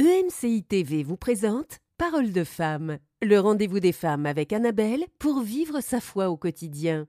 EMCI TV vous présente Parole de femme, le rendez-vous des femmes avec Annabelle pour vivre sa foi au quotidien.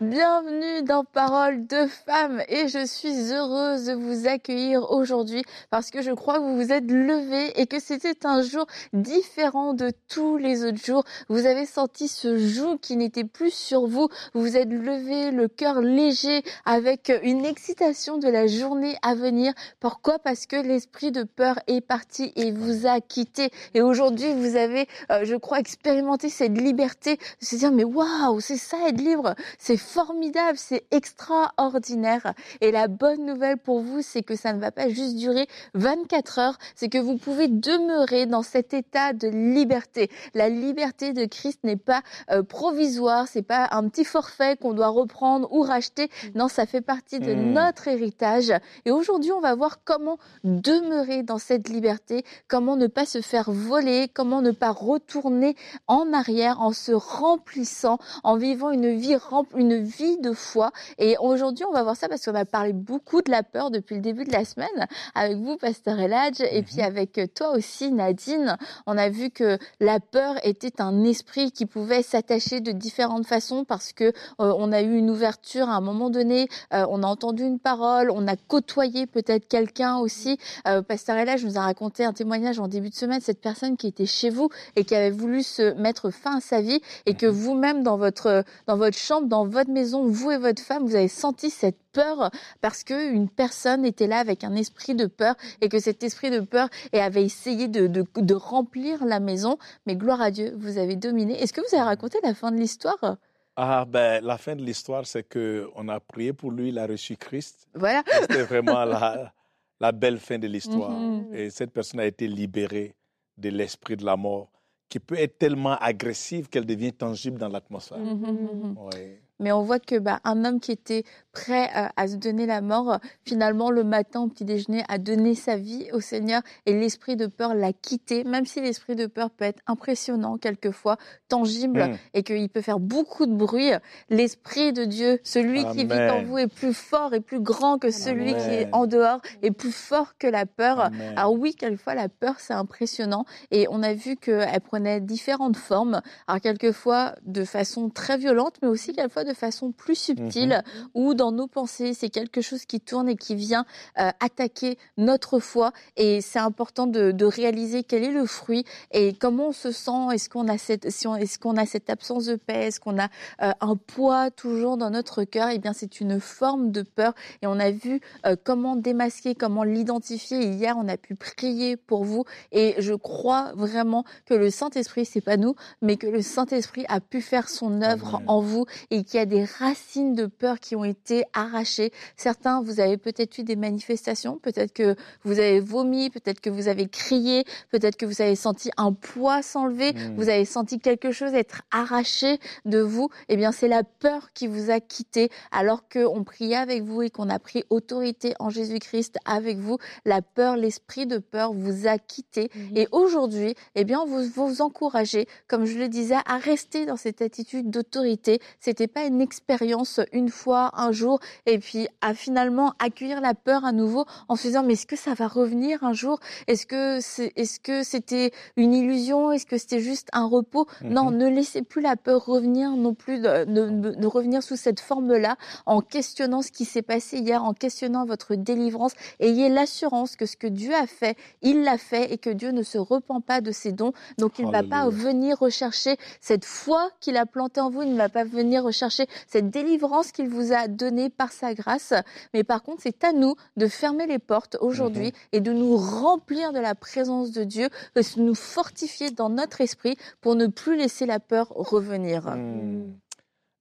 Bienvenue dans Parole de femmes et je suis heureuse de vous accueillir aujourd'hui parce que je crois que vous vous êtes levés et que c'était un jour différent de tous les autres jours. Vous avez senti ce joug qui n'était plus sur vous. Vous vous êtes levé le cœur léger avec une excitation de la journée à venir. Pourquoi? Parce que l'esprit de peur est parti et vous a quitté. Et aujourd'hui, vous avez, euh, je crois, expérimenté cette liberté de se dire mais waouh, c'est ça être libre, c'est formidable, c'est extraordinaire. Et la bonne nouvelle pour vous, c'est que ça ne va pas juste durer 24 heures, c'est que vous pouvez demeurer dans cet état de liberté. La liberté de Christ n'est pas euh, provisoire, c'est pas un petit forfait qu'on doit reprendre ou racheter. Non, ça fait partie de Mm. notre héritage. Et aujourd'hui, on va voir comment demeurer dans cette liberté, comment ne pas se faire voler, comment ne pas retourner en arrière en se remplissant, en vivant une vie remplie, une vie de foi. Et aujourd'hui, on va voir ça parce qu'on a parlé beaucoup de la peur depuis le début de la semaine avec vous, Pasteur Eladj, et puis avec toi aussi, Nadine. On a vu que la peur était un esprit qui pouvait s'attacher de différentes façons parce que euh, on a eu une ouverture à un moment donné, euh, on a entendu une parole, on a côtoyé peut-être quelqu'un aussi. Euh, Pasteur Eladj nous a raconté un témoignage en début de semaine, cette personne qui était chez vous et qui avait voulu se mettre fin à sa vie et que vous-même dans votre dans votre chambre, dans votre maison, vous et votre femme, vous avez senti cette peur parce que une personne était là avec un esprit de peur et que cet esprit de peur et avait essayé de, de, de remplir la maison. Mais gloire à Dieu, vous avez dominé. Est-ce que vous avez raconté la fin de l'histoire? Ah, ben, la fin de l'histoire, c'est qu'on a prié pour lui, il a reçu Christ. Voilà. C'était vraiment la, la belle fin de l'histoire. Mhm. Et cette personne a été libérée de l'esprit de la mort, qui peut être tellement agressive qu'elle devient tangible dans l'atmosphère. Ouais. Mais on voit que bah, un homme qui était prêt euh, à se donner la mort, euh, finalement le matin au petit déjeuner a donné sa vie au Seigneur et l'esprit de peur l'a quitté. Même si l'esprit de peur peut être impressionnant quelquefois, tangible Mm. et qu'il peut faire beaucoup de bruit, l'esprit de Dieu, celui qui vit en vous est plus fort et plus grand que celui qui est en dehors et plus fort que la peur. Amen. Alors oui, quelquefois la peur c'est impressionnant et on a vu qu'elle prenait différentes formes. Alors quelquefois de façon très violente, mais aussi quelquefois de façon plus subtile, ou dans nos pensées c'est quelque chose qui tourne et qui vient euh, attaquer notre foi. Et c'est important de, de réaliser quel est le fruit et comment on se sent. Est-ce qu'on a cette, si on- est-ce qu'on a cette absence de paix? Est-ce qu'on a euh, un poids toujours dans notre cœur? Eh bien, c'est une forme de peur. Et on a vu euh, comment démasquer, comment l'identifier. Hier, on a pu prier pour vous. Et je crois vraiment que le Saint-Esprit, c'est pas nous, mais que le Saint-Esprit a pu faire son œuvre Amen. en vous et qu'il y a des racines de peur qui ont été arrachées. Certains, vous avez peut-être eu des manifestations, peut-être que vous avez vomi, peut-être que vous avez crié, peut-être que vous avez senti un poids s'enlever, Mm. vous avez senti quelque chose être arraché de vous. Eh bien, c'est la peur qui vous a quitté alors qu'on priait avec vous et qu'on a pris autorité en Jésus-Christ avec vous. La peur, l'esprit de peur vous a quitté. Et aujourd'hui, eh bien, vous vous encouragez, comme je le disais, à rester dans cette attitude d'autorité. C'était pas une expérience une fois, un jour, et puis à finalement accueillir la peur à nouveau en se disant, mais est-ce que ça va revenir un jour? Est-ce que c'est, est-ce que c'était une illusion? Est-ce que c'était juste un repos? Non, ne laissez plus la peur revenir non plus, de, de- de- de revenir sous cette forme-là, en questionnant ce qui s'est passé hier, en questionnant votre délivrance. Ayez l'assurance que ce que Dieu a fait, il l'a fait et que Dieu ne se repent pas de ses dons. Donc il ne va pas venir rechercher cette foi qu'il a plantée en vous, il ne va pas venir rechercher cette délivrance qu'il vous a donnée par sa grâce. Mais par contre, c'est à nous de fermer les portes aujourd'hui et de nous remplir de la présence de Dieu, de nous fortifier dans notre esprit pour ne plus laisser la peur revenir. Mm.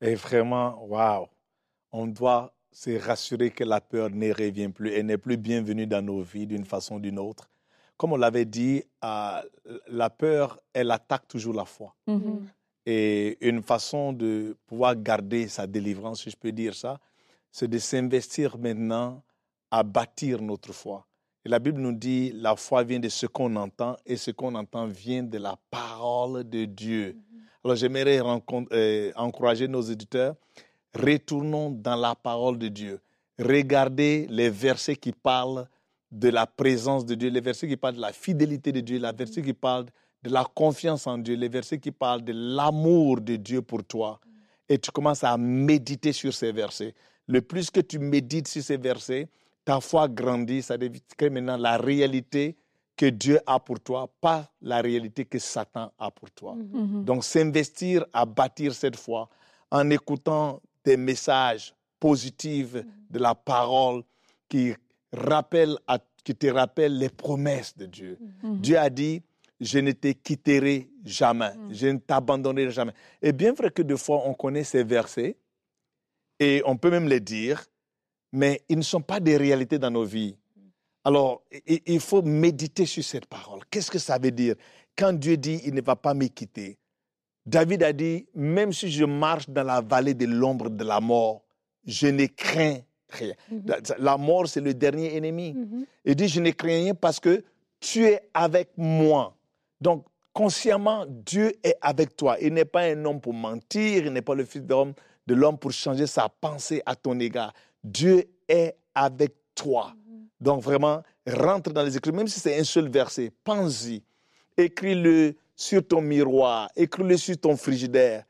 Et vraiment, waouh, on doit se rassurer que la peur ne revient plus et n'est plus bienvenue dans nos vies d'une façon ou d'une autre. Comme on l'avait dit, euh, la peur, elle attaque toujours la foi. Mhm. Et une façon de pouvoir garder sa délivrance, si je peux dire ça, c'est de s'investir maintenant à bâtir notre foi. Et la Bible nous dit, la foi vient de ce qu'on entend et ce qu'on entend vient de la parole de Dieu. Alors j'aimerais euh, encourager nos éditeurs, retournons dans la parole de Dieu. Regardez les versets qui parlent de la présence de Dieu, les versets qui parlent de la fidélité de Dieu, les versets qui parlent de la confiance en Dieu, les versets qui parlent de l'amour de Dieu pour toi. Et tu commences à méditer sur ces versets. Le plus que tu médites sur ces versets, ta foi grandit, ça devient maintenant la réalité que Dieu a pour toi, pas la réalité que Satan a pour toi. Mhm. Donc s'investir à bâtir cette foi en écoutant des messages positifs de la parole qui, rappellent qui te rappellent les promesses de Dieu. Mhm. Dieu a dit, je ne te quitterai jamais, Mhm. je ne t'abandonnerai jamais. Et bien vrai que des fois on connaît ces versets et on peut même les dire, mais ils ne sont pas des réalités dans nos vies. Alors, il faut méditer sur cette parole. Qu'est-ce que ça veut dire? Quand Dieu dit, il ne va pas me quitter, David a dit, même si je marche dans la vallée de l'ombre de la mort, je ne crains rien. La mort, c'est le dernier ennemi. Il dit, je ne crains rien parce que tu es avec moi. Donc, consciemment, Dieu est avec toi. Il n'est pas un homme pour mentir, il n'est pas le fils d'homme de l'homme pour changer sa pensée à ton égard. Dieu est avec toi. Donc, vraiment, rentre dans les Écritures, même si c'est un seul verset, pense-y. Écris-le sur ton miroir, écris-le sur ton frigidaire.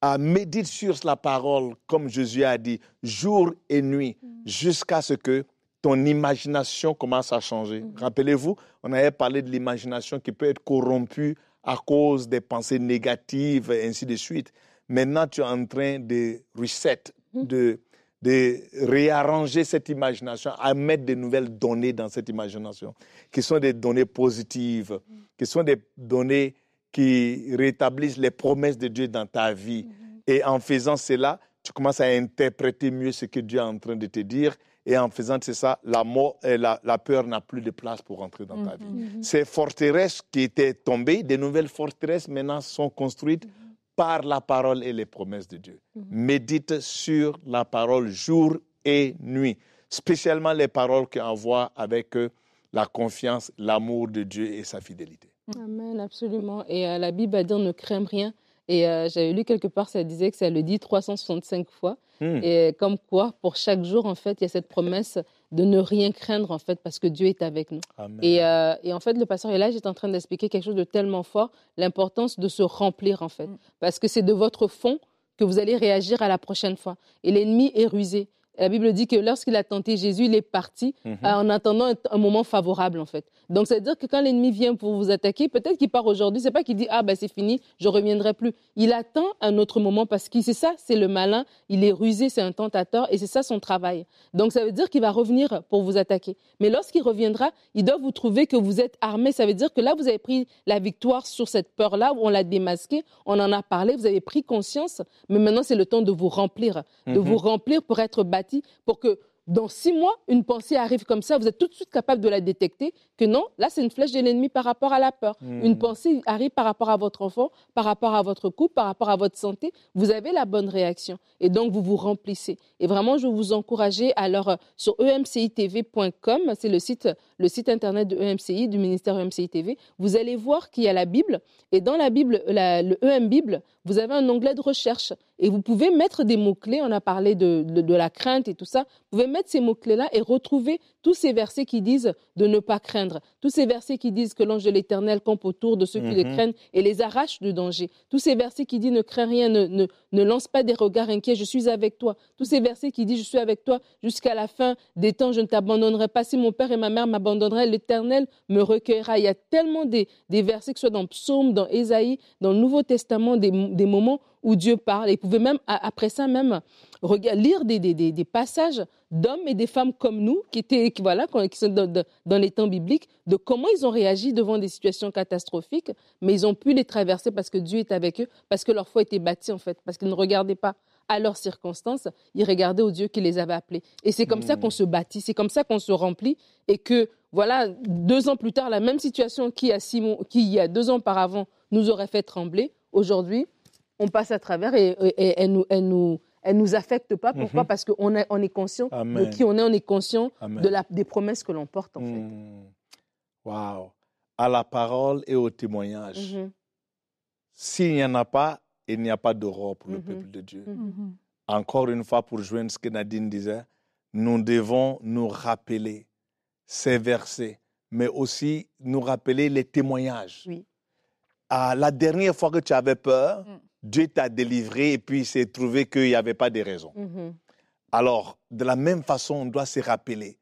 Ah, médite sur la parole, comme Jésus a dit, jour et nuit, jusqu'à ce que ton imagination commence à changer. Rappelez-vous, on avait parlé de l'imagination qui peut être corrompue à cause des pensées négatives et ainsi de suite. Maintenant, tu es en train de reset, de, de réarranger cette imagination, à mettre de nouvelles données dans cette imagination, qui sont des données positives, qui sont des données qui rétablissent les promesses de Dieu dans ta vie. Et en faisant cela, tu commences à interpréter mieux ce que Dieu est en train de te dire. Et en faisant ça, la, mort, euh, la, la peur n'a plus de place pour entrer dans ta vie. Ces forteresses qui étaient tombées, des nouvelles forteresses maintenant sont construites par la parole et les promesses de Dieu. Médite sur la parole jour et nuit, spécialement les paroles qui envoient avec eux la confiance, l'amour de Dieu et sa fidélité. Amen, absolument. Et euh, la Bible a dit ne crains rien. Et euh, j'avais lu quelque part, ça disait que ça le dit 365 fois. Hmm. Et comme quoi, pour chaque jour, en fait, il y a cette promesse de ne rien craindre, en fait, parce que Dieu est avec nous. Amen. Et, euh, et en fait, le pasteur Elijah est en train d'expliquer quelque chose de tellement fort, l'importance de se remplir, en fait. Parce que c'est de votre fond que vous allez réagir à la prochaine fois. Et l'ennemi est rusé. La Bible dit que lorsqu'il a tenté Jésus, il est parti Mhm. euh, en attendant un, moment favorable, en fait. Donc, ça veut dire que quand l'ennemi vient pour vous attaquer, peut-être qu'il part aujourd'hui, c'est pas qu'il dit, ah, ben, c'est fini, je reviendrai plus. Il attend un autre moment parce que c'est ça, c'est le malin, il est rusé, c'est un tentateur et c'est ça son travail. Donc, ça veut dire qu'il va revenir pour vous attaquer. Mais lorsqu'il reviendra, il doit vous trouver que vous êtes armé. Ça veut dire que là, vous avez pris la victoire sur cette peur-là, où on l'a démasquée, on en a parlé, vous avez pris conscience, mais maintenant, c'est le temps de vous remplir, de vous remplir pour être bâti, pour que dans six mois, une pensée arrive comme ça, vous êtes tout de suite capable de la détecter, que non, là, c'est une flèche de l'ennemi par rapport à la peur. Une pensée arrive par rapport à votre enfant, par rapport à votre couple, par rapport à votre santé, vous avez la bonne réaction. Et donc, vous vous remplissez. Et vraiment, je vous encourager, alors, sur emcitv.com, c'est le site, le site internet de EMCI, du ministère EMCI TV, vous allez voir qu'il y a la Bible. Et dans la Bible, la- le EM Bible, vous avez un onglet de recherche. Et vous pouvez mettre des mots-clés, on a parlé de, de- de la crainte et tout ça, vous pouvez mettre ces mots-clés-là et retrouver tous ces versets qui disent de ne pas craindre, tous ces versets qui disent que l'ange de l'Éternel campe autour de ceux qui le Mhm. craignent et les arrache du danger, tous ces versets qui disent ne crains rien, ne, ne, ne lance pas des regards inquiets, je suis avec toi, tous ces versets qui disent je suis avec toi jusqu'à la fin des temps, je ne t'abandonnerai pas, si mon père et ma mère l'Éternel me recueillera. Il y a tellement des, versets, que ce soit dans Psaume, dans Ésaïe, dans le Nouveau Testament, des, moments où Dieu parle. Et vous pouvez même, après ça, même lire des, des, passages d'hommes et des femmes comme nous, qui, étaient, voilà, qui sont dans- dans les temps bibliques, de comment ils ont réagi devant des situations catastrophiques, mais ils ont pu les traverser parce que Dieu est avec eux, parce que leur foi était bâtie, en fait, parce qu'ils ne regardaient pas à leurs circonstances, ils regardaient au Dieu qui les avait appelés. Et c'est comme ça qu'on se bâtit, c'est comme ça qu'on se remplit, et que, voilà, deux ans plus tard, la même situation qui, a six mois- qui il y a deux ans auparavant, nous aurait fait trembler, aujourd'hui, on passe à travers et, et- et elle nous, elle nous, elle nous affecte pas. Pourquoi Mhm. Parce qu'on est, on est conscient Amen. de qui on est, on est conscient de la, des promesses que l'on porte, en fait. Hmm. Wow. À la parole et au témoignage. Mhm. S'il n'y en a pas, il n'y a pas d'aurore pour le Mhm. peuple de Dieu. Mhm. Encore une fois, pour joindre ce que Nadine disait, nous devons nous rappeler ces versets, mais aussi nous rappeler les témoignages. Oui. Ah, la dernière fois que tu avais peur, Mm. Dieu t'a délivré et puis il s'est trouvé qu'il n'y avait pas de raison. Mhm. Alors, de la même façon, on doit se rappeler,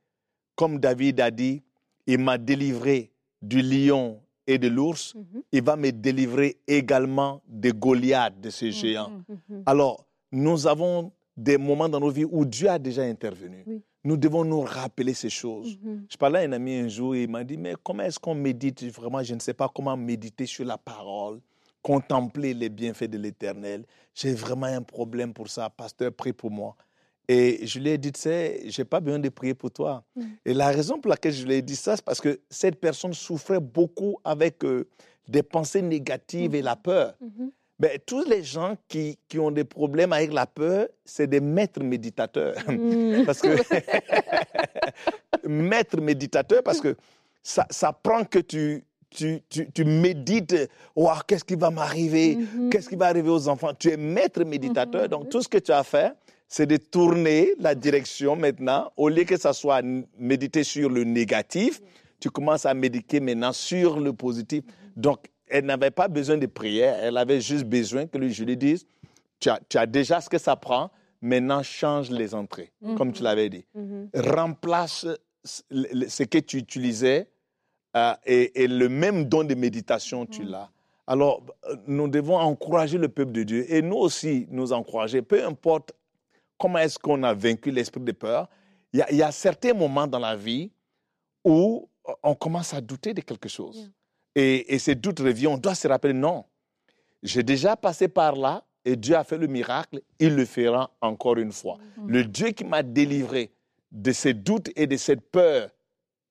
comme David a dit, il m'a délivré du lion et de l'ours, Mhm. il va me délivrer également de Goliath, de ces géants. Mhm. Alors, nous avons des moments dans nos vies où Dieu a déjà intervenu. Oui. Nous devons nous rappeler ces choses. Mhm. Je parlais à un ami un jour et il m'a dit, mais comment est-ce qu'on médite? Vraiment, je ne sais pas comment méditer sur la parole, contempler les bienfaits de l'Éternel. J'ai vraiment un problème pour ça. Pasteur, prie pour moi. Et je lui ai dit, tu sais, je n'ai pas besoin de prier pour toi. Mm. Et la raison pour laquelle je lui ai dit ça, c'est parce que cette personne souffrait beaucoup avec euh, des pensées négatives et la peur. Mhm. Ben, tous les gens qui, qui ont des problèmes avec la peur, c'est des maîtres méditateurs. Mhm. Parce que maître méditateur, parce que ça, ça prend que tu, tu, tu, tu médites, oh, qu'est-ce qui va m'arriver, Mhm. qu'est-ce qui va arriver aux enfants. Tu es maître méditateur, Mhm. donc tout ce que tu as fait, c'est de tourner la direction maintenant, au lieu que ça soit méditer sur le négatif, tu commences à méditer maintenant sur le positif. Donc, elle n'avait pas besoin de prière, elle avait juste besoin que je lui dise, tu as, tu as déjà ce que ça prend, maintenant change les entrées, comme tu l'avais dit. Mhm. remplace ce que tu utilisais euh, et, et le même don de méditation, tu l'as. Alors, euh, nous devons encourager le peuple de Dieu. Et nous aussi nous encourager, peu importe comment est-ce qu'on a vaincu l'esprit de peur, il y, a, il y a certains moments dans la vie où on commence à douter de quelque chose. Yeah. Et, et ces doutes reviennent, on doit se rappeler, non, j'ai déjà passé par là et Dieu a fait le miracle, il le fera encore une fois. Le Dieu qui m'a délivré de ces doutes et de cette peur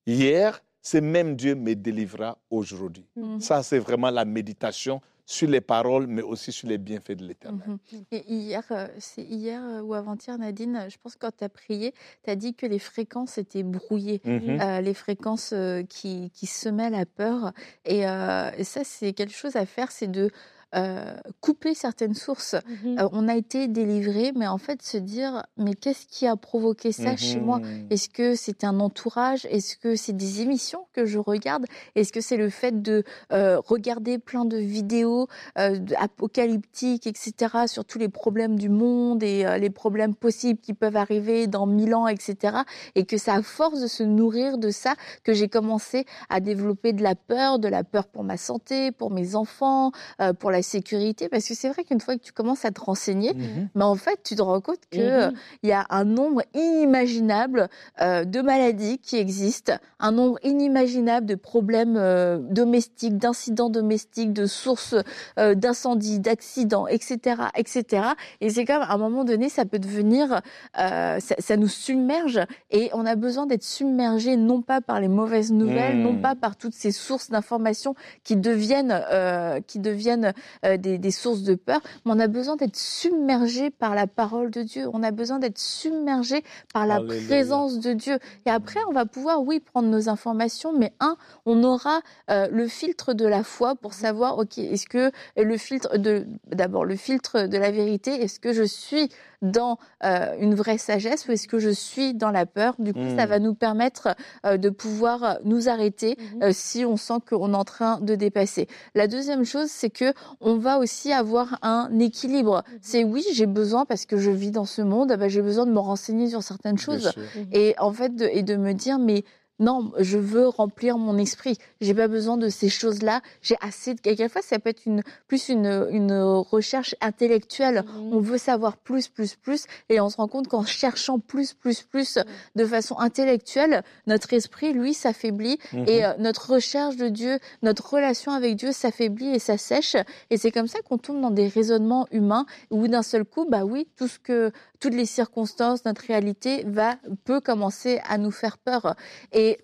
hier, ce même Dieu me délivrera aujourd'hui. Mhm. Ça, c'est vraiment la méditation sur les paroles, mais aussi sur les bienfaits de l'Éternel. Mhm. Et hier, euh, c'est hier euh, ou avant-hier, Nadine, je pense que quand tu as prié, tu as dit que les fréquences étaient brouillées. Mhm. Euh, les fréquences qui, qui semaient la peur. Et, euh, et ça, c'est quelque chose à faire, c'est de euh, couper certaines sources. Mhm. Euh, on a été délivré, mais en fait, se dire, mais qu'est-ce qui a provoqué ça chez moi? Mhm. Est-ce que c'est un entourage? Est-ce que c'est des émissions que je regarde? Est-ce que c'est le fait de euh, regarder plein de vidéos euh, apocalyptiques, etc., sur tous les problèmes du monde et euh, les problèmes possibles qui peuvent arriver dans mille ans, etc. Et que c'est à force de se nourrir de ça que j'ai commencé à développer de la peur, de la peur pour ma santé, pour mes enfants, euh, pour la sécurité. Parce que c'est vrai qu'une fois que tu commences à te renseigner, mais en fait, tu te rends compte que euh, Mhm. il y a un nombre inimaginable euh, de maladies qui existent, un nombre inimaginable de problèmes euh, domestiques, d'incidents domestiques, de sources euh, d'incendies, d'accidents, etc., etc. Et c'est comme à un moment donné, ça peut devenir, euh, ça, ça nous submerge et on a besoin d'être submergé non pas par les mauvaises nouvelles, Mm. non pas par toutes ces sources d'informations qui deviennent, euh, qui deviennent euh, des, des sources de peur, mais on a besoin d'être submergé par la parole de Dieu. On a besoin d'être submergé par la Alléluia. présence de Dieu. Et après, on va pouvoir, oui, prendre nos informations, mais un, on aura euh, le filtre de la foi pour savoir, ok, est-ce que le filtre de, d'abord le filtre de la vérité, est-ce que je suis dans euh, une vraie sagesse ou est-ce que je suis dans la peur? Du coup, ça va nous permettre euh, de pouvoir euh, nous arrêter Mhm. euh, si on sent qu'on est en train de dépasser. La deuxième chose, c'est que on va aussi avoir un équilibre. Mhm. C'est oui, j'ai besoin parce que je vis dans ce monde, bah, j'ai besoin de me renseigner sur certaines Bien choses sûr. Mhm. et en fait de, et de me dire mais non, je veux remplir mon esprit. J'ai pas besoin de ces choses-là. J'ai assez. De... Quelquefois, ça peut être une plus une, une recherche intellectuelle. Mhm. On veut savoir plus, plus, plus, et on se rend compte qu'en cherchant plus, plus, plus, de façon intellectuelle, notre esprit, lui, s'affaiblit Mhm. et euh, notre recherche de Dieu, notre relation avec Dieu s'affaiblit et s'assèche. Et c'est comme ça qu'on tombe dans des raisonnements humains où d'un seul coup, bah oui, tout ce que, toutes les circonstances, notre réalité va, peut commencer à nous faire peur. Et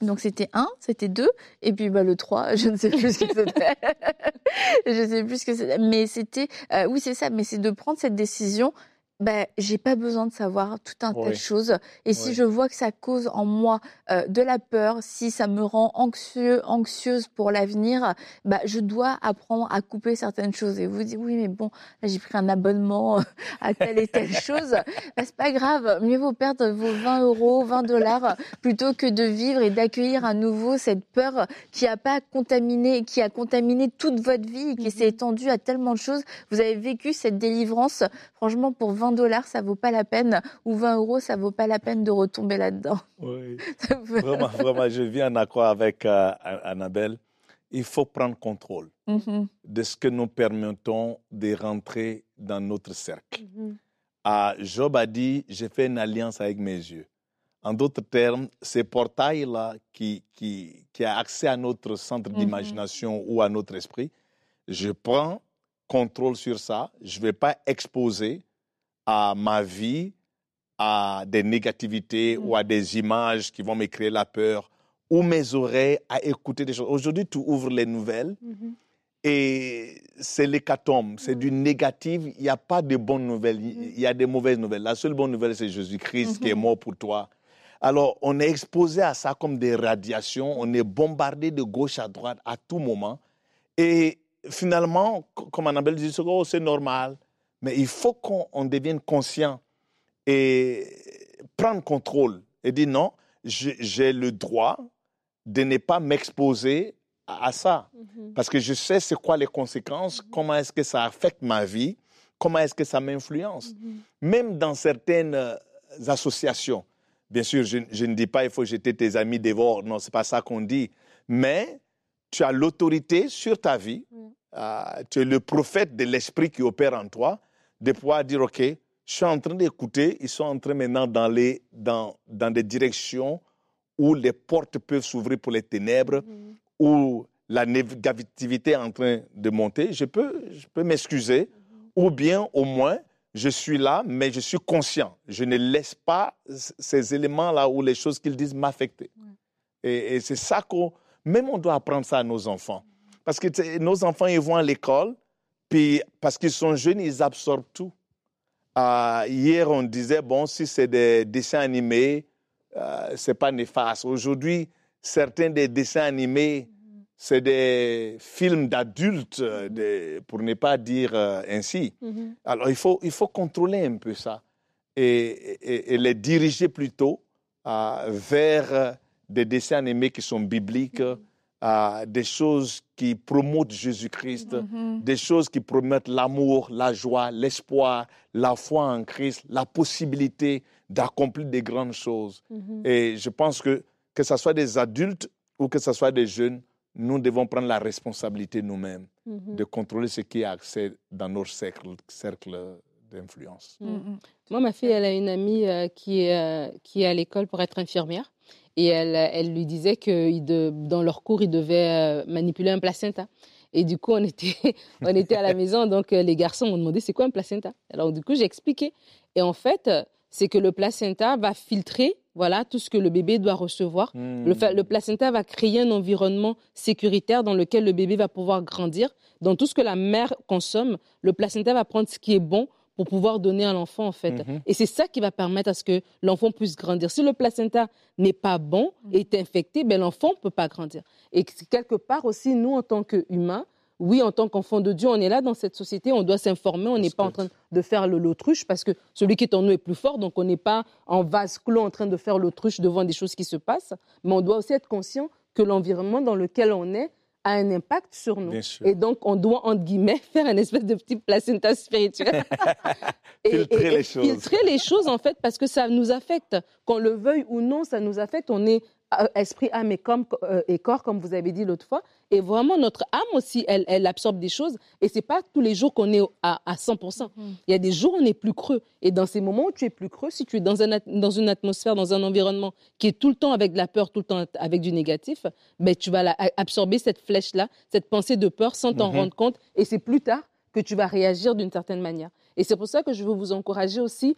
donc c'était un, c'était deux, et puis bah le trois, je ne sais plus ce que c'était. je sais plus ce que c'était, mais c'était, euh, oui c'est ça, mais c'est de prendre cette décision ben, j'ai pas besoin de savoir tout un tas de Oui. choses. Et si Oui. je vois que ça cause en moi euh, de la peur, si ça me rend anxieux, anxieuse pour l'avenir, bah, je dois apprendre à couper certaines choses. Et vous dites, oui, mais bon, là, j'ai pris un abonnement à telle et telle chose. Bah, c'est pas grave. Mieux vaut perdre vos 20 euros, 20 dollars, plutôt que de vivre et d'accueillir à nouveau cette peur qui a pas contaminé, qui a contaminé toute votre vie, et qui s'est étendue à tellement de choses. Vous avez vécu cette délivrance. Franchement, pour 20 dollars, ça vaut pas la peine, ou 20 euros, ça vaut pas la peine de retomber là-dedans. Oui. Vraiment, vraiment, je viens en accord avec euh, Annabelle. Il faut prendre contrôle Mhm. de ce que nous permettons de rentrer dans notre cercle. Mhm. Ah, Job a dit, j'ai fait une alliance avec mes yeux. En d'autres termes, ces portails-là qui, qui, qui a accès à notre centre Mhm. d'imagination ou à notre esprit, je prends contrôle sur ça. Je ne vais pas exposer à ma vie à des négativités ou à des images qui vont me créer la peur ou mes oreilles à écouter des choses. Aujourd'hui, tu ouvres les nouvelles Mhm. et c'est l'hécatombe, c'est du négatif. Il n'y a pas de bonnes nouvelles, il y a des mauvaises nouvelles. La seule bonne nouvelle, c'est Jésus-Christ qui est mort pour toi. Alors, on est exposé à ça comme des radiations, on est bombardé de gauche à droite à tout moment. Et finalement, comme Annabelle dit, oh, c'est normal. Mais il faut qu'on on devienne conscient et prendre contrôle et dire non, j'ai le droit de ne pas m'exposer à, à ça. Mhm. Parce que je sais c'est quoi les conséquences, comment est-ce que ça affecte ma vie, comment est-ce que ça m'influence. Mhm. Même dans certaines euh, associations, bien sûr, je, je ne dis pas il faut jeter tes amis dehors, non, c'est pas ça qu'on dit. Mais tu as l'autorité sur ta vie, euh, tu es le prophète de l'esprit qui opère en toi, de pouvoir dire, OK, je suis en train d'écouter, ils sont en train maintenant d'aller dans, dans des directions où les portes peuvent s'ouvrir pour les ténèbres, Mhm. où la négativité est en train de monter, je peux, je peux m'excuser, ou bien au moins, je suis là, mais je suis conscient. Je ne laisse pas ces éléments-là ou les choses qu'ils disent m'affecter. Et, et c'est ça qu'on... Même on doit apprendre ça à nos enfants. Parce que nos enfants, ils vont à l'école, puis parce qu'ils sont jeunes, ils absorbent tout. Ah, hier, on disait, bon, si c'est des dessins animés, euh, c'est pas néfaste. Aujourd'hui, certains des dessins animés, c'est des films d'adultes, euh, des- pour ne pas dire euh, ainsi. Mhm. Alors, il faut, il faut contrôler un peu ça et, et- et les diriger plutôt euh, vers des dessins animés qui sont bibliques, euh, des choses qui promotent Jésus-Christ, Mhm. des choses qui promettent l'amour, la joie, l'espoir, la foi en Christ, la possibilité d'accomplir des grandes choses. Mhm. Et je pense que que ce soit des adultes ou que ce soit des jeunes, nous devons prendre la responsabilité nous-mêmes Mhm. de contrôler ce qui est accès dans notre cercle, cercle d'influence. Moi, ma fille, elle a une amie euh, qui, euh, qui est à l'école pour être infirmière. Et elle, elle lui disait que de- dans leur cours, ils devaient euh, manipuler un placenta. Et du coup, on était, on était à la maison, donc euh, les garçons m'ont demandé c'est quoi un placenta? Alors, du coup, j'ai expliqué. Et en fait, c'est que le placenta va filtrer voilà, tout ce que le bébé doit recevoir. Le, fa- le placenta va créer un environnement sécuritaire dans lequel le bébé va pouvoir grandir. Dans tout ce que la mère consomme, le placenta va prendre ce qui est bon pour pouvoir donner à l'enfant, en fait. Mhm. Et c'est ça qui va permettre à ce que l'enfant puisse grandir. Si le placenta n'est pas bon, est infecté, ben l'enfant ne peut pas grandir. Et que- quelque part aussi, nous, en tant qu'humains, oui, en tant qu'enfant de Dieu, on est là dans cette société, on doit s'informer, on n'est pas en train de faire le- l'autruche parce que celui qui est en nous est plus fort, donc on n'est pas en vase clos en train de faire l'autruche devant des choses qui se passent, mais on doit aussi être conscient que l'environnement dans lequel on est a un impact sur nous. Et donc, on doit, entre guillemets, faire un espèce de petit placenta spirituel. Filtrer les choses. Filtrer les choses, en fait, parce que ça nous affecte. Qu'on le veuille ou non, ça nous affecte. On est esprit, âme et, comme, euh, et corps, comme vous avez dit l'autre fois. Et vraiment, notre âme aussi, elle, elle absorbe des choses. Et c'est pas tous les jours qu'on est à, à 100%. Il y a des jours où on est plus creux. Et dans ces moments où tu es plus creux, si tu es dans, un, dans une atmosphère, dans un environnement qui est tout le temps avec de la peur, tout le temps avec du négatif, ben, tu vas la- absorber cette flèche-là, cette pensée de peur sans t'en Mhm. rendre compte. Et c'est plus tard que tu vas réagir d'une certaine manière. Et c'est pour ça que je veux vous encourager aussi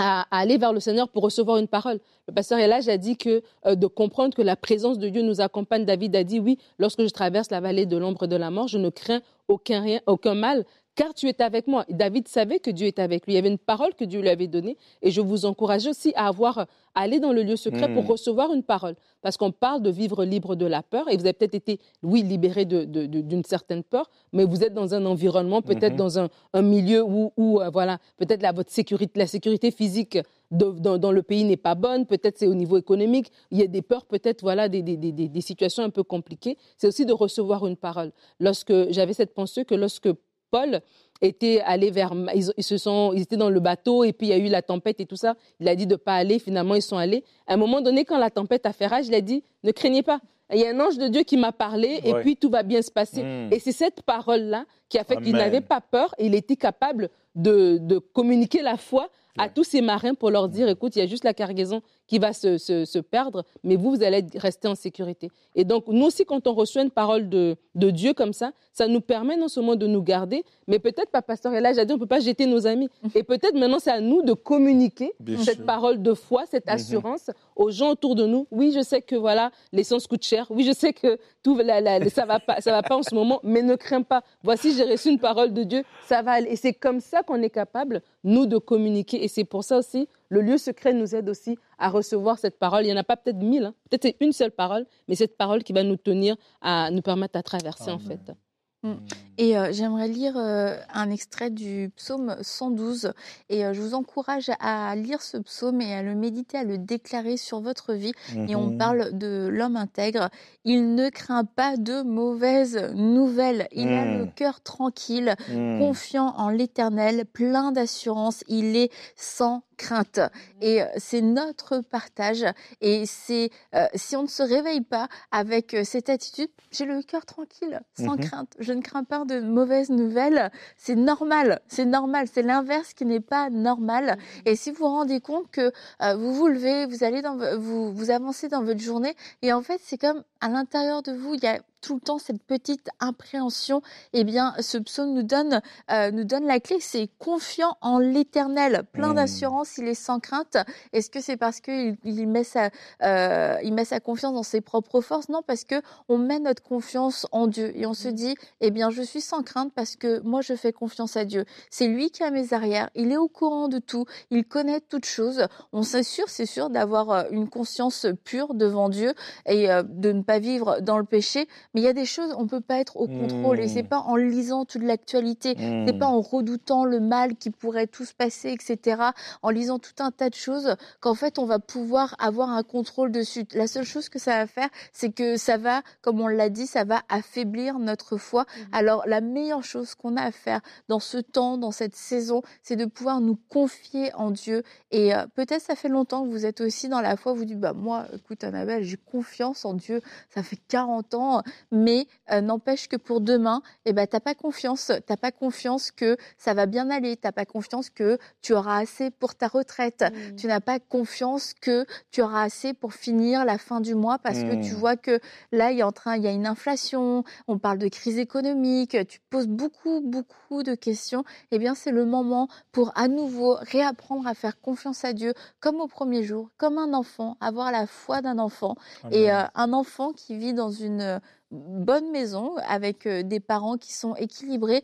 à, aller vers le Seigneur pour recevoir une parole. Le pasteur Elage a dit que euh, de comprendre que la présence de Dieu nous accompagne. David a dit oui, lorsque je traverse la vallée de l'ombre de la mort, je ne crains aucun rien, aucun mal, car tu es avec moi. David savait que Dieu était avec lui. Il y avait une parole que Dieu lui avait donnée. Et je vous encourage aussi à avoir, à aller dans le lieu secret pour Mm. recevoir une parole. Parce qu'on parle de vivre libre de la peur. Et vous avez peut-être été, oui, libéré d'une certaine peur, mais vous êtes dans un environnement, peut-être Mhm. dans un, un milieu où, où, euh, voilà, peut-être la, votre sécurité, la sécurité physique de- dans, dans le pays n'est pas bonne. Peut-être c'est au niveau économique. Il y a des peurs, peut-être, voilà, des, des- des- des- des situations un peu compliquées. C'est aussi de recevoir une parole. Lorsque j'avais cette pensée que lorsque Paul était allé vers, ils, ils se sont, ils étaient dans le bateau et puis il y a eu la tempête et tout ça. Il a dit de pas aller. Finalement, ils sont allés. À un moment donné, quand la tempête a fait rage, il a dit ne craignez pas. Il y a un ange de Dieu qui m'a parlé et Ouais. puis tout va bien se passer. Mm. Et c'est cette parole-là qui a fait qu'il n'avait pas peur et il était capable de, de communiquer la foi à tous ces marins pour leur dire, écoute, il y a juste la cargaison qui va se, se- se perdre, mais vous, vous allez rester en sécurité. Et donc, nous aussi, quand on reçoit une parole de, de Dieu comme ça, ça nous permet non seulement de nous garder, mais peut-être, pas pasteur et là, j'ai dit, on ne peut pas jeter nos amis. Et peut-être maintenant, c'est à nous de communiquer Bien cette sûr. parole de foi, cette Mhm. assurance aux gens autour de nous. Oui, je sais que voilà, l'essence coûte cher. Oui, je sais que tout la- la- ça va pas, ça va pas en ce moment, mais ne crains pas. Voici, j'ai reçu une parole de Dieu, ça va aller. Et c'est comme ça qu'on est capable nous de communiquer. Et c'est pour ça aussi, le lieu secret nous aide aussi à recevoir cette parole. Il y en a pas peut-être mille, hein. peut-être c'est une seule parole, mais cette parole qui va nous tenir à nous permettre à traverser en fait. Mm. Et euh, j'aimerais lire euh, un extrait du psaume 112. Et euh, je vous encourage à lire ce psaume et à le méditer, à le déclarer sur votre vie. Et on Mhm. parle de l'homme intègre. Il ne craint pas de mauvaises nouvelles. Il a Mm. le cœur tranquille, Mm. confiant en l'éternel, plein d'assurance. Il est sans crainte. Et c'est notre partage. Et c'est si on ne se réveille pas avec cette attitude, j'ai le cœur tranquille, sans Mhm. crainte. Je ne crains pas de mauvaises nouvelles. C'est normal. C'est normal. C'est l'inverse qui n'est pas normal. Et si vous vous rendez compte que euh, vous vous levez, vous allez dans, vo- vous, vous avancez dans votre journée, et en fait, c'est comme à l'intérieur de vous, il y a tout le temps cette petite impréhension. Eh bien, ce psaume nous donne, euh, nous donne la clé, c'est confiant en l'Éternel, plein Mm. d'assurance, il est sans crainte. Est-ce que c'est parce qu'il il met sa, euh, il met sa confiance dans ses propres forces? Non, parce que on met notre confiance en Dieu et on se Mm. dit, eh bien, je suis sans crainte parce que moi, je fais confiance à Dieu. C'est lui qui a mes arrières. Il est au courant de tout. Il connaît toutes choses. On s'assure, c'est sûr, d'avoir euh, une conscience pure devant Dieu et euh, de ne pas vivre dans le péché. Mais il y a des choses, on peut pas être au contrôle. Et c'est Mm. pas en lisant toute l'actualité. C'est Mm. pas en redoutant le mal qui pourrait tout se passer, etc. En lisant tout un tas de choses qu'en fait on va pouvoir avoir un contrôle dessus. La seule chose que ça va faire, c'est que ça va, comme on l'a dit, ça va affaiblir notre foi. Mhm. Alors la meilleure chose qu'on a à faire dans ce temps, dans cette saison, c'est de pouvoir nous confier en Dieu. Et euh, peut-être ça fait longtemps que vous êtes aussi dans la foi, vous dites, bah moi, écoute Annabelle, j'ai confiance en Dieu, ça fait 40 ans, mais euh, n'empêche que pour demain, eh ben, t'as pas confiance, t'as pas confiance que ça va bien aller, t'as pas confiance que tu auras assez pour ta retraite, Mm. tu n'as pas confiance que tu auras assez pour finir la fin du mois parce que tu Mm. vois que là, il y a en train, il y a une inflation, on parle de crise économique, tu poses beaucoup, beaucoup de questions. Eh bien, c'est le moment pour à nouveau réapprendre à faire confiance à Dieu comme au premier jour, comme un enfant, avoir la foi d'un enfant. Et Amen. euh, un enfant qui vit dans une bonne maison avec euh, des parents qui sont équilibrés,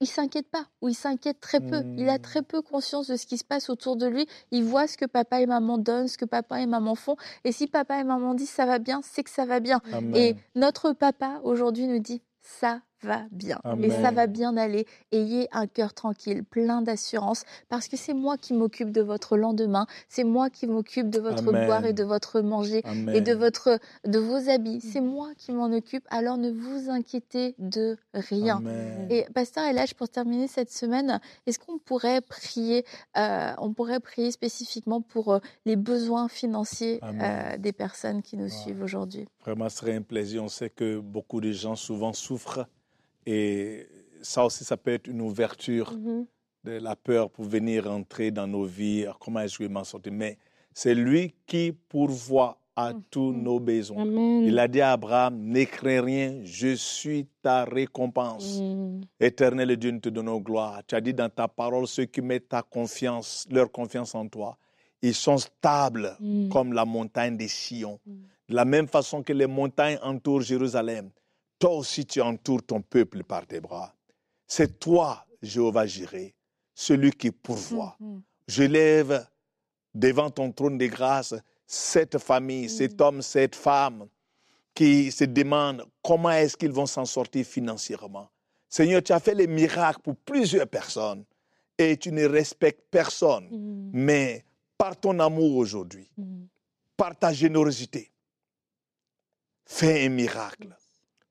il s'inquiète pas ou il s'inquiète très peu. Il a Hmm. très peu conscience de ce qui se passe autour de lui. Il voit ce que papa et maman donnent, ce que papa et maman font. Et si papa et maman disent ça va bien, c'est que ça va bien. Amen. Et notre papa aujourd'hui nous dit ça va bien et ça Amen. va bien aller. Ayez un cœur tranquille, plein d'assurance, parce que c'est moi qui m'occupe de votre lendemain, c'est moi qui m'occupe de votre Amen. boire et de votre manger Amen. et de votre de vos habits. C'est moi qui m'en occupe. Alors ne vous inquiétez de rien. Amen. Et pasteur Elage, pour terminer cette semaine, est-ce qu'on pourrait prier, euh, on pourrait prier spécifiquement pour euh, les besoins financiers Amen. euh, des personnes qui nous Wow. suivent aujourd'hui? Vraiment, ce serait un plaisir. On sait que beaucoup de gens souvent souffrent et ça aussi, ça peut être une ouverture Mhm. de la peur pour venir entrer dans nos vies. Comment est-ce que je vais m'en sortir Mais c'est lui qui pourvoit à tous Mhm. nos besoins. Amen. Il a dit à Abraham, n'écris rien, je suis ta récompense. Mm. Éternel Dieu, nous te donnons gloire. Tu as dit dans ta parole, ceux qui mettent ta confiance, leur confiance en toi, ils sont stables Mm. comme la montagne des Sion. Mm. De la même façon que les montagnes entourent Jérusalem, toi aussi tu entoures ton peuple par tes bras. C'est toi, Jéhovah Jireh, celui qui pourvoit. Mhm. Je lève devant ton trône de grâce cette famille, cet homme, cette femme qui se demandent comment est-ce qu'ils vont s'en sortir financièrement. Seigneur, tu as fait les miracles pour plusieurs personnes et tu ne respectes personne. Mais par ton amour aujourd'hui, par ta générosité, fais un miracle.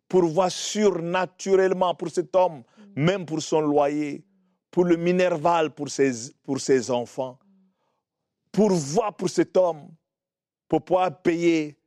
Pourvois surnaturellement pour cet homme, même pour son loyer, pour le minerval pour ses, pour ses enfants. Pourvois pour cet homme, pour pouvoir payer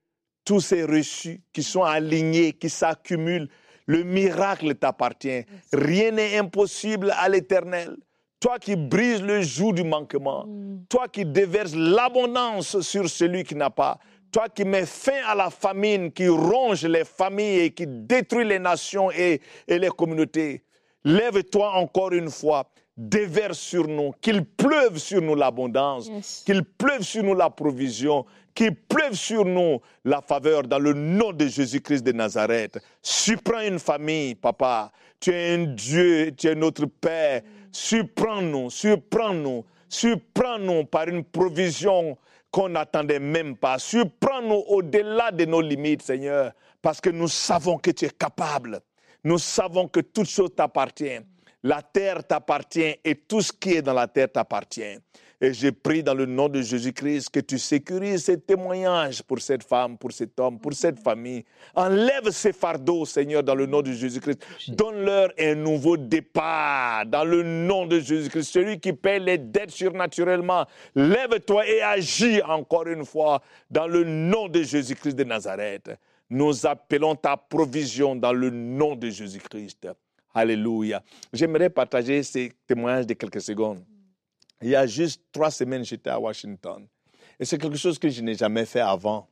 tous ces reçus qui sont alignés, qui s'accumulent. Le miracle t'appartient. Rien n'est impossible à l'éternel. Toi qui brises le joug du manquement, Mhm. toi qui déverses l'abondance sur celui qui n'a pas, toi qui mets fin à la famine, qui ronge les familles et qui détruit les nations et, et les communautés, lève-toi encore une fois, déverse sur nous, qu'il pleuve sur nous l'abondance, Yes. qu'il pleuve sur nous la provision, qu'il pleuve sur nous la faveur dans le nom de Jésus-Christ de Nazareth. Surprends une famille, papa. Tu es un Dieu, tu es notre Père. Surprends-nous, surprends-nous, surprends-nous par une provision qu'on n'attendait même pas. Surprends-nous au-delà de nos limites, Seigneur, parce que nous savons que tu es capable. Nous savons que toute chose t'appartient. La terre t'appartient et tout ce qui est dans la terre t'appartient. Et je prie dans le nom de Jésus-Christ que tu sécurises ces témoignages pour cette femme, pour cet homme, pour cette famille. Enlève ces fardeaux, Seigneur, dans le nom de Jésus-Christ. Donne-leur un nouveau départ dans le nom de Jésus-Christ. Celui qui paie les dettes surnaturellement, lève-toi et agis encore une fois dans le nom de Jésus-Christ de Nazareth. Nous appelons ta provision dans le nom de Jésus-Christ. Alléluia. J'aimerais partager ces témoignages de quelques secondes. Il y a juste trois semaines, j'étais à Washington. Et c'est quelque chose que je n'ai jamais fait avant.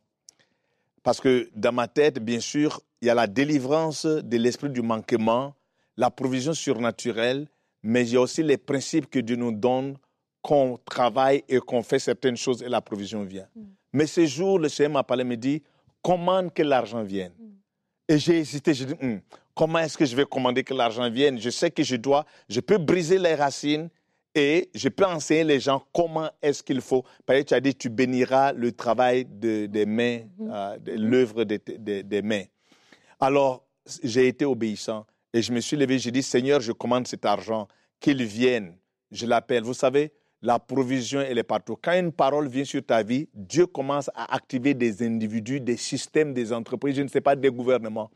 Parce que dans ma tête, bien sûr, il y a la délivrance de l'esprit du manquement, la provision surnaturelle, mais il y a aussi les principes que Dieu nous donne, qu'on travaille et qu'on fait certaines choses et la provision vient. Mais ce jour, le Seigneur m'a parlé, me dit, commande que l'argent vienne. Et j'ai hésité, j'ai dit, Hum, comment est-ce que je vais commander que l'argent vienne? Je sais que je dois, je peux briser les racines et je peux enseigner les gens comment est-ce qu'il faut. Parce que tu as dit, tu béniras le travail de- des mains, euh, de l'œuvre des mains. Alors, j'ai été obéissant et je me suis levé, j'ai dit, Seigneur, je commande cet argent, qu'il vienne. Je l'appelle. Vous savez, la provision, elle est partout. Quand une parole vient sur ta vie, Dieu commence à activer des individus, des systèmes, des entreprises, je ne sais pas, des gouvernements.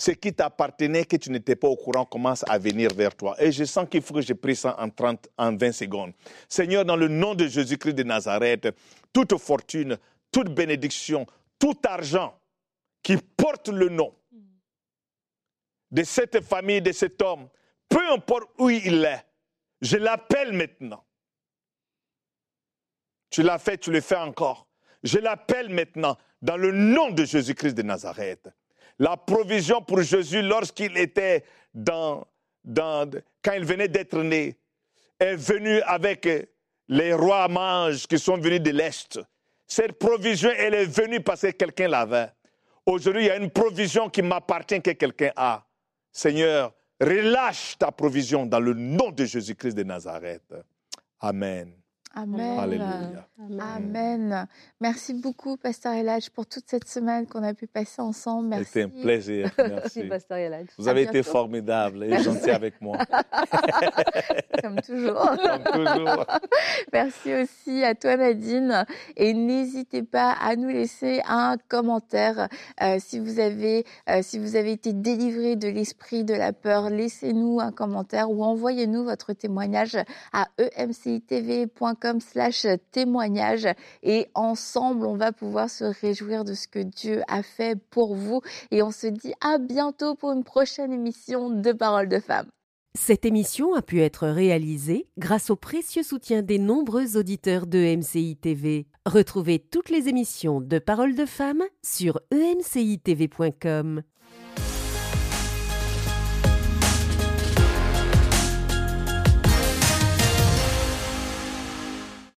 Ce qui t'appartenait, que tu n'étais pas au courant, commence à venir vers toi. Et je sens qu'il faut que je prie ça en 30, en 20 secondes. Seigneur, dans le nom de Jésus-Christ de Nazareth, toute fortune, toute bénédiction, tout argent qui porte le nom de cette famille, de cet homme, peu importe où il est, je l'appelle maintenant. Tu l'as fait, tu le fais encore. Je l'appelle maintenant dans le nom de Jésus-Christ de Nazareth. La provision pour Jésus lorsqu'il était dans, quand il venait d'être né, est venue avec les rois mages qui sont venus de l'Est. Cette provision, elle est venue parce que quelqu'un l'avait. Aujourd'hui, il y a une provision qui m'appartient que quelqu'un a. Seigneur, relâche ta provision dans le nom de Jésus-Christ de Nazareth. Amen. Amen. Alléluia. Amen. Merci beaucoup, Pasteur Elage, pour toute cette semaine qu'on a pu passer ensemble. Merci. C'était un plaisir. Merci. Pasteur Yalaj. Vous À avez été formidable et gentil avec moi. Comme toujours. Comme toujours. Merci aussi à toi Nadine et n'hésitez pas à nous laisser un commentaire Euh, si vous avez euh, si vous avez été délivré de l'esprit de la peur laissez-nous un commentaire ou envoyez-nous votre témoignage à emcitv.com/témoignage et ensemble on va pouvoir se réjouir de ce que Dieu a fait pour vous et on se dit à bientôt pour une prochaine émission de Paroles de femmes. Cette émission a pu être réalisée grâce au précieux soutien des nombreux auditeurs de MCI TV. Retrouvez toutes les émissions de Paroles de femmes sur emcitv.com.